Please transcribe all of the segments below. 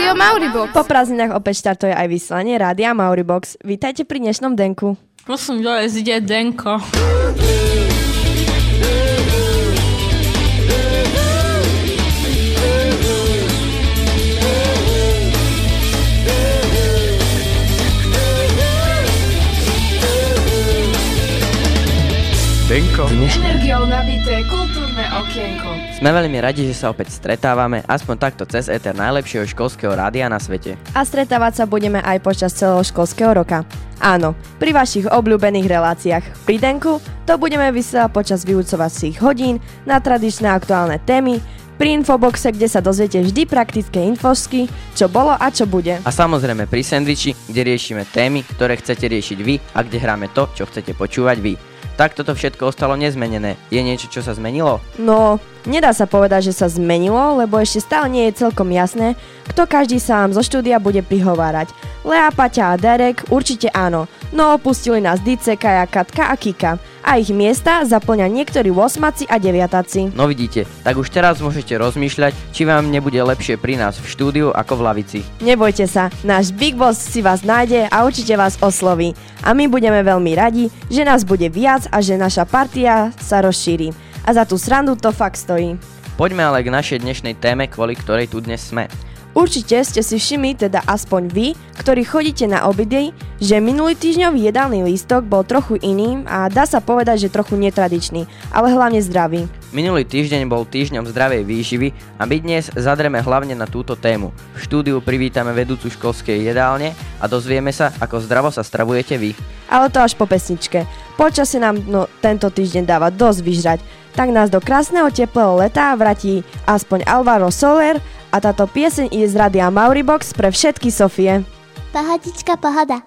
Rádio Mauribox. Po prázdninách opäť štartuje aj vyslanie Rádia Mauribox. Vítajte pri dnešnom denku. Prosím, dole ide Denko. Denko. Energiou nabité kultúrne okienko. Sme veľmi radi, že sa opäť stretávame, aspoň takto cez ETR najlepšieho školského rádia na svete. A stretávať sa budeme aj počas celého školského roka. Áno, pri vašich obľúbených reláciách. Pri Denku to budeme vysielať počas vyučovacích hodín na tradičné aktuálne témy, pri Infoboxe, kde sa dozviete vždy praktické infosky, čo bolo a čo bude. A samozrejme pri Sandviči, kde riešime témy, ktoré chcete riešiť vy a kde hráme to, čo chcete počúvať vy. Tak toto všetko ostalo nezmenené. Je niečo, čo sa zmenilo? No, nedá sa povedať, že sa zmenilo, lebo ešte stále nie je celkom jasné, kto každý sa vám zo štúdia bude prihovárať. Lea, Paťa a Derek určite áno, no opustili nás Dice, Kaja, Katka a Kika. A ich miesta zaplňa niektorí 8 a 9 No vidíte, tak už teraz môžete rozmýšľať, či vám nebude lepšie pri nás v štúdiu ako v lavici. Nebojte sa, náš Big Boss si vás nájde a určite vás osloví. A my budeme veľmi radi, že nás bude viac a že naša partia sa rozšíri. A za tú srandu to fakt stojí. Poďme ale k našej dnešnej téme, kvôli ktorej tu dnes sme. Určite ste si všimli, teda aspoň vy, ktorí chodíte na obedy, že minulý týždňový jedálny lístok bol trochu iný a dá sa povedať, že trochu netradičný, ale hlavne zdravý. Minulý týždeň bol týždňom zdravej výživy a my dnes zadreme hlavne na túto tému. V štúdiu privítame vedúcu školskej jedálne a dozvieme sa, ako zdravo sa stravujete vy. Ale to až po pesničke. Počasie nám no, tento týždeň dáva dosť vyžrať, tak nás do krásneho teplého leta vratí aspoň Alvaro Soler a táto pieseň ide z radia Mauribox pre všetky Sofie. Pohodička, pohoda.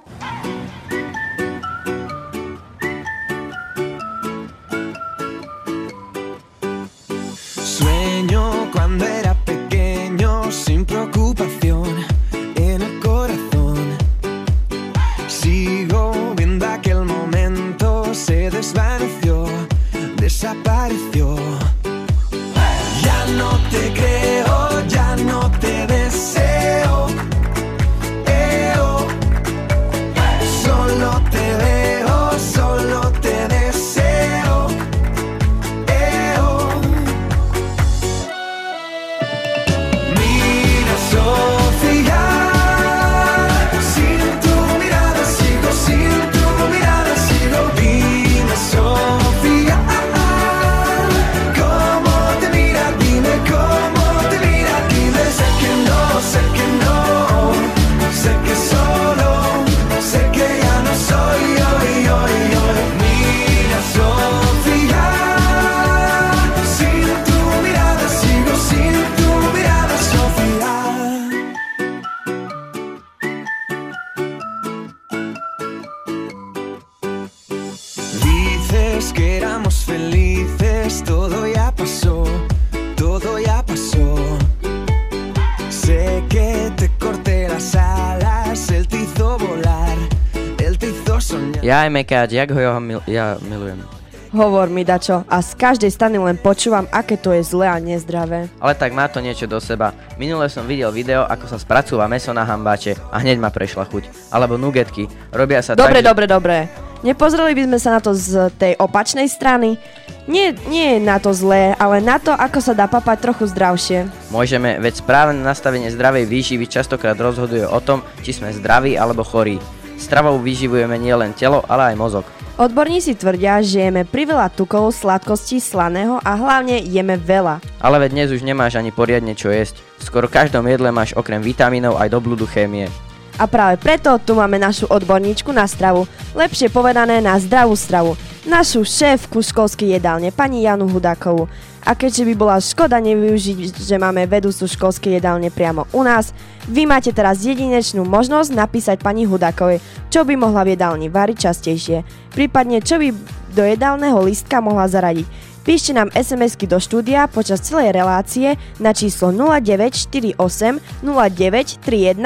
Ja aj Mekáč, jak ho ja, mil- ja milujem. Hovor mi dačo a z každej strany len počúvam, aké to je zlé a nezdravé. Ale tak má to niečo do seba. Minule som videl video, ako sa spracúva meso na hambáče a hneď ma prešla chuť. Alebo nugetky. Robia sa Dobre, tak, že- dobre, dobre. Nepozreli by sme sa na to z tej opačnej strany? Nie, nie je na to zlé, ale na to, ako sa dá papať trochu zdravšie. Môžeme, veď správne nastavenie zdravej výživy častokrát rozhoduje o tom, či sme zdraví alebo chorí. Stravou vyživujeme nielen telo, ale aj mozog. Odborníci tvrdia, že jeme priveľa tukov, sladkostí, slaného a hlavne jeme veľa. Ale veď dnes už nemáš ani poriadne čo jesť. V skoro každom jedle máš okrem vitamínov aj do blúdu chémie. A práve preto tu máme našu odborníčku na stravu, lepšie povedané na zdravú stravu, našu šéfku školskej jedálne, pani Janu Hudákovú. A keďže by bola škoda nevyužiť, že máme vedúcu školskej jedálne priamo u nás, vy máte teraz jedinečnú možnosť napísať pani Hudákovej, čo by mohla v jedálni variť častejšie, prípadne čo by do jedálneho listka mohla zaradiť. Píšte nám SMS-ky do štúdia počas celej relácie na číslo 0948 093134.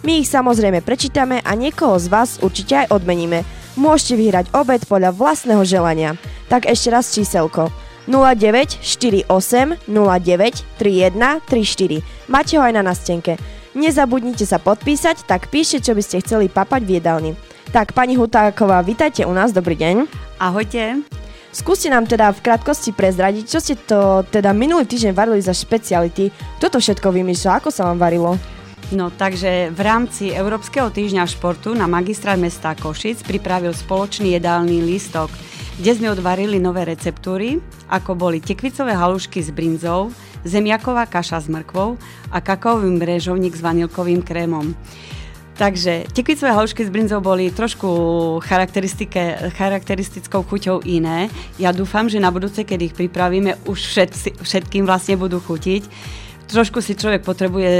My ich samozrejme prečítame a niekoho z vás určite aj odmeníme. Môžete vyhrať obed podľa vlastného želania. Tak ešte raz číselko 0948 093134. Máte ho aj na nastenke. Nezabudnite sa podpísať, tak píšte, čo by ste chceli papať v jedálni. Tak, pani Hutáková, vítajte u nás, dobrý deň. Ahojte. Skúste nám teda v krátkosti prezradiť, čo ste to teda minulý týždeň varili za špeciality. Kto to všetko vymýšľa, ako sa vám varilo? No takže v rámci Európskeho týždňa športu na magistrát mesta Košic pripravil spoločný jedálny lístok, kde sme odvarili nové receptúry, ako boli tekvicové halušky s brinzou, zemiaková kaša s mrkvou a kakaový mrežovník s vanilkovým krémom. Takže tekvicové halušky s brinzou boli trošku charakteristickou chuťou iné. Ja dúfam, že na budúce, keď ich pripravíme, už všetci, všetkým vlastne budú chutiť trošku si človek potrebuje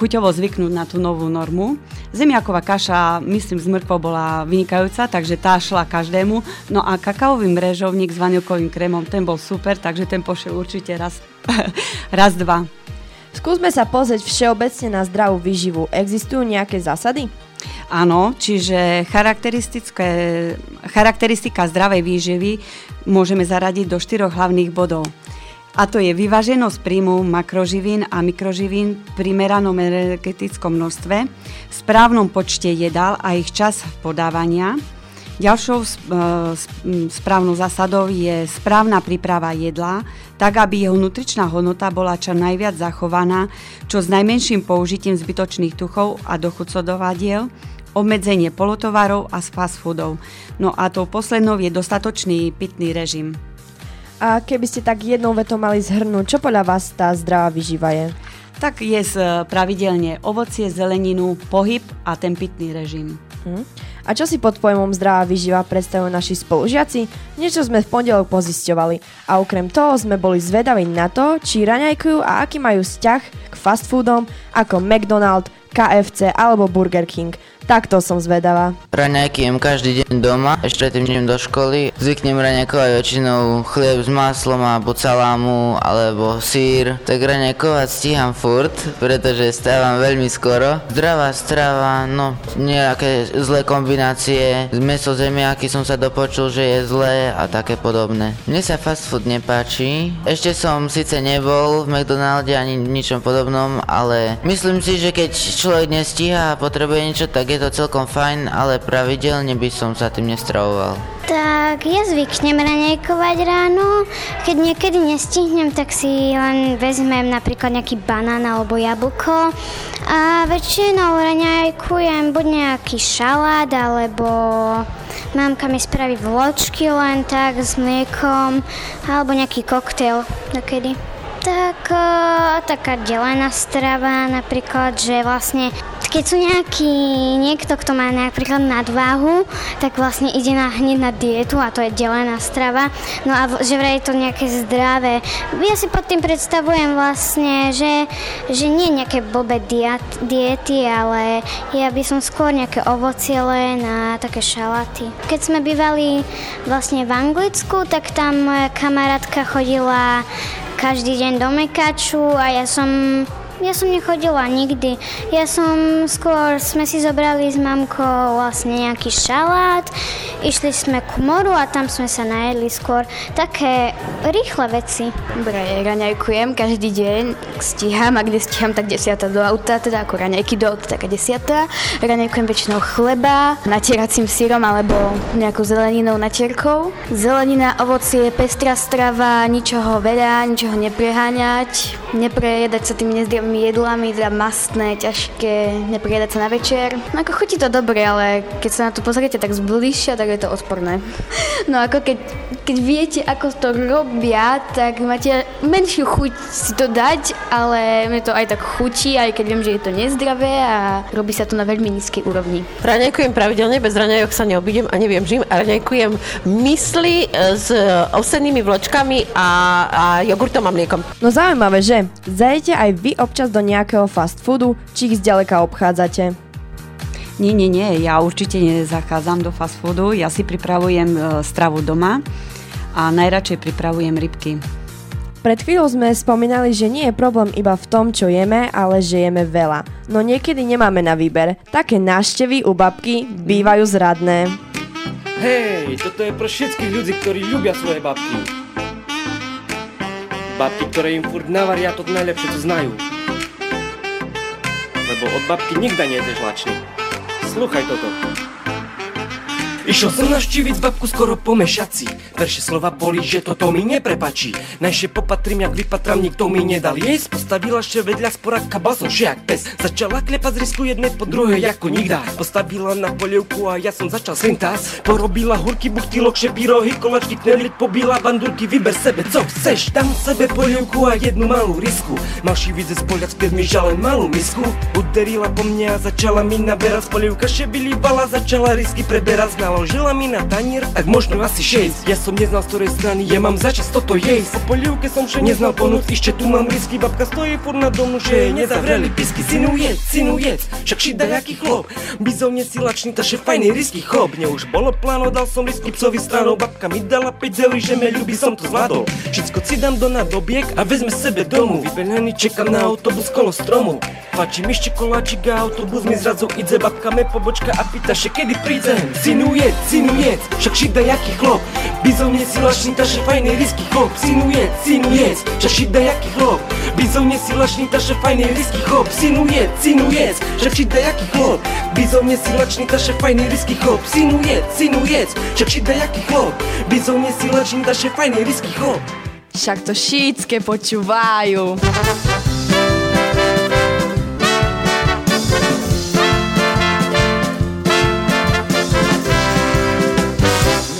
chuťovo zvyknúť na tú novú normu. Zemiaková kaša, myslím, z mrkvou bola vynikajúca, takže tá šla každému. No a kakaový mrežovník s vanilkovým krémom, ten bol super, takže ten pošiel určite raz, raz dva. Skúsme sa pozrieť všeobecne na zdravú výživu. Existujú nejaké zásady? Áno, čiže charakteristika zdravej výživy môžeme zaradiť do štyroch hlavných bodov. A to je vyváženosť príjmu makroživín a mikroživín v primeranom energetickom množstve, správnom počte jedál a ich čas podávania. Ďalšou správnou zásadou je správna príprava jedla, tak aby jeho nutričná hodnota bola čo najviac zachovaná, čo s najmenším použitím zbytočných tuchov a dochucodovadiel, obmedzenie polotovarov a fast foodov. No a tou poslednou je dostatočný pitný režim. A keby ste tak jednou vetou mali zhrnúť, čo podľa vás tá zdravá vyživa je? Tak je pravidelne ovocie, zeleninu, pohyb a ten pitný režim. Hm. A čo si pod pojmom zdravá vyživa predstavujú naši spolužiaci? Niečo sme v pondelok pozisťovali a okrem toho sme boli zvedaví na to, či raňajkujú a aký majú vzťah k fast foodom ako McDonald, KFC alebo Burger King. Takto som zvedavá. Raňajky jem každý deň doma, ešte tým idem do školy. Zvyknem raňajkovať väčšinou chlieb s maslom alebo salámu alebo sír. Tak raňajkovať stíham furt, pretože stávam veľmi skoro. Zdravá strava, no nejaké zlé kombinácie. Z meso zemiaky som sa dopočul, že je zlé a také podobné. Mne sa fast food nepáči. Ešte som síce nebol v McDonalde ani ničom podobnom, ale myslím si, že keď človek nestíha a potrebuje niečo, tak je je to celkom fajn, ale pravidelne by som sa tým nestravoval. Tak ja zvyknem raňajkovať ráno. Keď niekedy nestihnem, tak si len vezmem napríklad nejaký banán alebo jablko. A väčšinou raňajkujem buď nejaký šalát, alebo mamka mi spraví vločky len tak s mliekom, alebo nejaký koktail nakedy. Tak taká delená strava, napríklad, že vlastne keď sú nejaký niekto, kto má napríklad nadváhu, tak vlastne ide na, hneď na dietu a to je delená strava. No a že vraj je to nejaké zdravé. Ja si pod tým predstavujem vlastne, že, že nie nejaké blbé diet, diety, ale ja by som skôr nejaké ovocie len a také šalaty. Keď sme bývali vlastne v Anglicku, tak tam moja kamarátka chodila každý deň do Mekaču a ja som ja som nechodila nikdy. Ja som skôr, sme si zobrali s mamkou vlastne nejaký šalát, išli sme k moru a tam sme sa najedli skôr také rýchle veci. Dobre, raňajkujem každý deň, stíham a kde stíham, tak desiata do auta, teda ako raňajky do auta, taká desiata. Raňajkujem väčšinou chleba, natieracím sírom alebo nejakou zeleninou natierkou. Zelenina, ovocie, pestrá strava, ničoho veľa, ničoho nepreháňať, neprejedať sa tými nezdravými tými jedlami, teda mastné, ťažké, nepriedať sa na večer. No ako chutí to dobre, ale keď sa na to pozriete tak zbližšia, tak je to odporné. No ako keď, keď viete, ako to robia, tak máte menšiu chuť si to dať, ale mne to aj tak chutí, aj keď viem, že je to nezdravé a robí sa to na veľmi nízkej úrovni. Raňajkujem pravidelne, bez raňajok sa neobídem a neviem žím a raňajkujem mysli e, s ovsenými vločkami a, a jogurtom a mliekom. No zaujímavé, že? Zajete aj vy občas občas do nejakého fast foodu, či ich zďaleka obchádzate? Nie, nie, nie, ja určite nezachádzam do fast foodu, ja si pripravujem e, stravu doma a najradšej pripravujem rybky. Pred chvíľou sme spomínali, že nie je problém iba v tom, čo jeme, ale že jeme veľa. No niekedy nemáme na výber. Také návštevy u babky bývajú zradné. Hej, toto je pre všetkých ľudí, ktorí ľubia svoje babky. Babky, ktoré im furt navaria to najlepšie, co znajú. Lebo od babky nikda nejdeš lačný. Slúchaj toto. Išiel som navštíviť babku skoro po mešaci Perše slova boli, že toto mi neprepačí. Najšie popatrím, jak vypatrám, nikto mi nedal. Jesť Postavila še vedľa spora kabal som že jak pes. Začala klepať z risku jednej po druhej ako nikda. Postavila na polievku a ja som začal slintas Porobila hurky, buchty, lokše, pyrohy, kolačky, knedlik, pobila bandurky Vyber sebe, co chceš, dám sebe polievku a jednu malú risku. Malší vidze spoľať späť mi žalen malú misku. Uderila po mne a začala mi naberať Polievka. Še vylíbala, začala risky preberať Naložila mi na tanier, tak možno asi 6 Ja som neznal z ktorej strany, ja mám začať toto jesť Po polievke som še neznal ponúť, ešte tu mám risky Babka stojí furt na domu, že nezavreli pisky Synu jedz, synu jedz, však ši jaký chlop Bizovne si lačný, ta še fajný risky chop Mne už bolo pláno, dal som risky psovi stranou. Babka mi dala 5 eur, že me ľubí, som to zvládol. Všetko si dám do nadobiek a vezme sebe domu. Vybeľaný čekám na autobus kolo stromu. Páči mi ešte koláčik a autobus mi zrazu ide Babka me pobočka a pýta, že kedy prídem? Synu jedz, synu jedz, však šida jaký chlop. Bizovne si lačný, ta še fajný risky chop Synu jedz, synu jedz, však šida jaký chlop. Bizovne si lačný, ta še fajný risky chop Synu jedz, synu jedz, však šida jaký chlop. Bizovne si lačný, ta še fajný risky chop Synu jedz, synu jedz, však šida jaký chlop. Bizovne si lačný, ta še fajný risky chop Však to šítske počúvajú.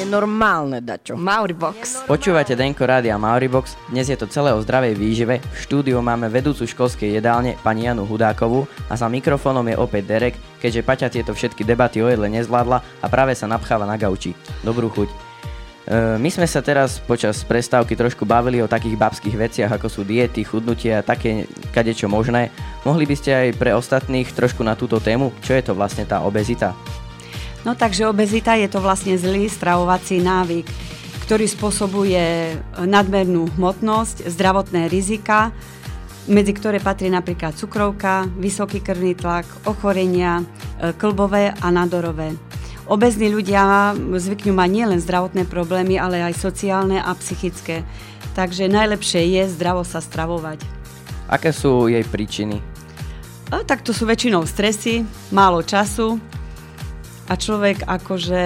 Nenormálne, dačo. Mauribox. Počúvate Denko Rádia Mauribox, dnes je to celé o zdravej výžive. V štúdiu máme vedúcu školskej jedálne pani Janu Hudákovú a za mikrofónom je opäť Derek, keďže Paťa tieto všetky debaty o jedle nezvládla a práve sa napcháva na gauči. Dobrú chuť. E, My sme sa teraz počas prestávky trošku bavili o takých babských veciach, ako sú diety, chudnutie a také kadečo možné. Mohli by ste aj pre ostatných trošku na túto tému, čo je to vlastne tá obezita? No takže obezita je to vlastne zlý stravovací návyk, ktorý spôsobuje nadmernú hmotnosť, zdravotné rizika, medzi ktoré patrí napríklad cukrovka, vysoký krvný tlak, ochorenia, e, klbové a nádorové. Obezní ľudia zvyknú mať nielen zdravotné problémy, ale aj sociálne a psychické. Takže najlepšie je zdravo sa stravovať. Aké sú jej príčiny? A tak to sú väčšinou stresy, málo času a človek akože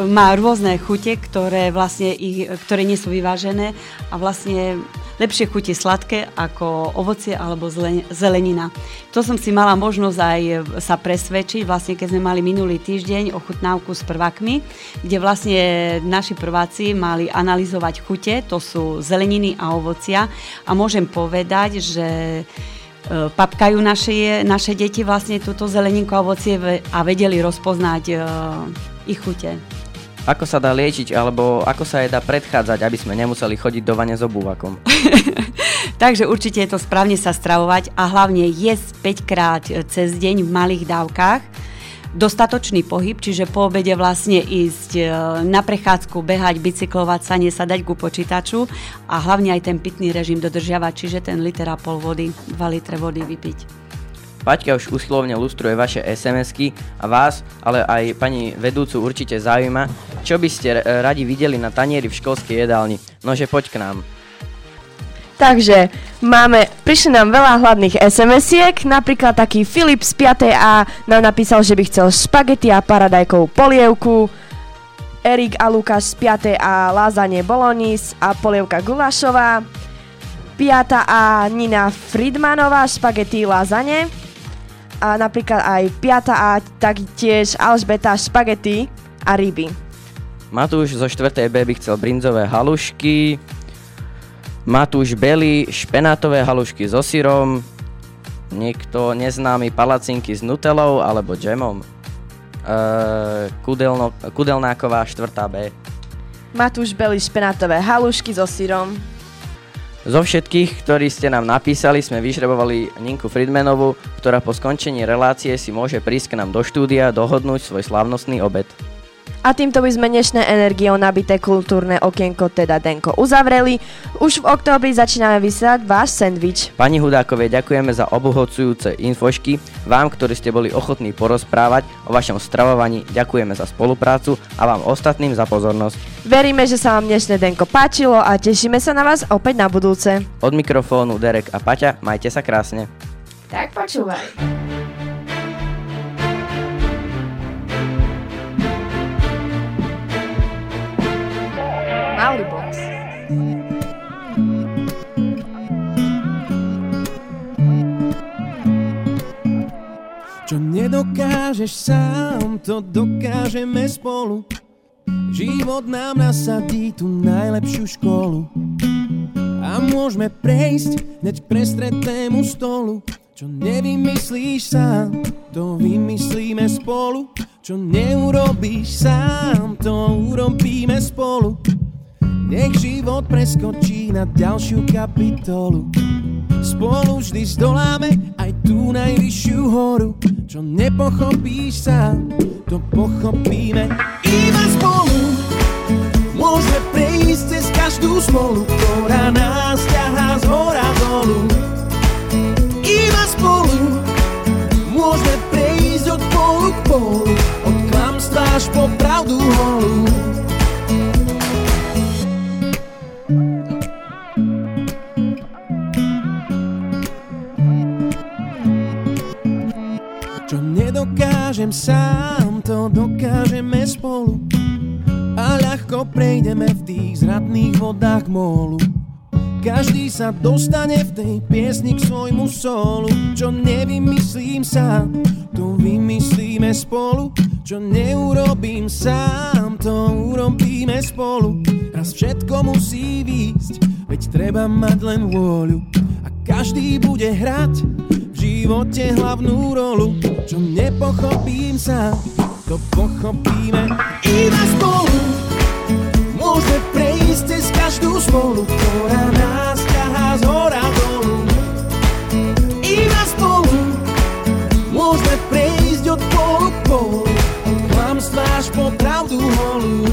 má rôzne chute, ktoré vlastne ich, ktoré nie sú vyvážené a vlastne lepšie chute sladké ako ovocie alebo zelenina. To som si mala možnosť aj sa presvedčiť, vlastne keď sme mali minulý týždeň ochutnávku s prvákmi, kde vlastne naši prváci mali analyzovať chute, to sú zeleniny a ovocia a môžem povedať, že e, papkajú naše, naše deti vlastne túto zeleninku a ovocie a vedeli rozpoznať e, ich chute. Ako sa dá liečiť, alebo ako sa jej dá predchádzať, aby sme nemuseli chodiť do vane s obúvakom? Takže určite je to správne sa stravovať a hlavne jesť 5 krát cez deň v malých dávkach. Dostatočný pohyb, čiže po obede vlastne ísť e, na prechádzku, behať, bicyklovať sa, nesadať ku počítaču a hlavne aj ten pitný režim dodržiavať, čiže ten liter a pol vody, 2 litre vody vypiť. Paťka už úslovne lustruje vaše SMS-ky a vás, ale aj pani vedúcu určite zaujíma, čo by ste radi videli na tanieri v školskej jedálni. Nože poď k nám. Takže máme, prišli nám veľa hladných SMS-iek, napríklad taký Filip z 5A nám napísal, že by chcel špagety a paradajkovú polievku, Erik a Lukáš z 5A lázanie bolonis a polievka gulášová, 5A Nina Friedmanová špagety lázanie a napríklad aj 5A tak tiež Alžbeta špagety a ryby. Matúš zo 4. B by chcel brinzové halušky, Matúš Beli špenátové halušky so syrom, niekto neznámy palacinky s nutelou alebo džemom. Uh, Kudelno, Kudelnáková 4. B. Matúš Beli špenátové halušky so syrom. Zo všetkých, ktorí ste nám napísali, sme vyžrebovali Ninku Friedmanovu, ktorá po skončení relácie si môže prísť k nám do štúdia dohodnúť svoj slávnostný obed. A týmto by sme dnešné energiou nabité kultúrne okienko teda Denko uzavreli. Už v októbri začíname vysielať váš sendvič. Pani Hudákovej ďakujeme za obohocujúce infošky. Vám, ktorí ste boli ochotní porozprávať o vašom stravovaní, ďakujeme za spoluprácu a vám ostatným za pozornosť. Veríme, že sa vám dnešné Denko páčilo a tešíme sa na vás opäť na budúce. Od mikrofónu Derek a Paťa, majte sa krásne. Tak počúvaj. Mauribox. Čo nedokážeš sám, to dokážeme spolu. Život nám nasadí tú najlepšiu školu. A môžeme prejsť hneď k prestretnému stolu. Čo nevymyslíš sám, to vymyslíme spolu. Čo neurobíš sám, to urobíme spolu. Nech život preskočí na ďalšiu kapitolu. Spolu vždy zdoláme aj tú najvyššiu horu. Čo nepochopíš sám, to pochopíme iba spolu. Môžeme prejsť cez každú smolu, ktorá nás ťahá z hora dolu. Iba spolu môžeme prejsť od polu k polu, od klamstva až po pravdu holú. Nedokážem sám, to dokážeme spolu. A ľahko prejdeme v tých zradných vodách mólu. Každý sa dostane v tej piesni k svojmu solu. Čo nevymyslím sám, to vymyslíme spolu. Čo neurobím sám, to urobíme spolu. Raz všetko musí výjsť, veď treba mať len vôľu. A každý bude hrať živote hlavnú rolu. Čo nepochopím sám, to pochopíme iba spolu. Môžeme prejsť cez každú smolu, ktorá nás ťahá z hora dolu. Iba spolu môžeme prejsť od polu k polu, od klamstva po pravdu holú.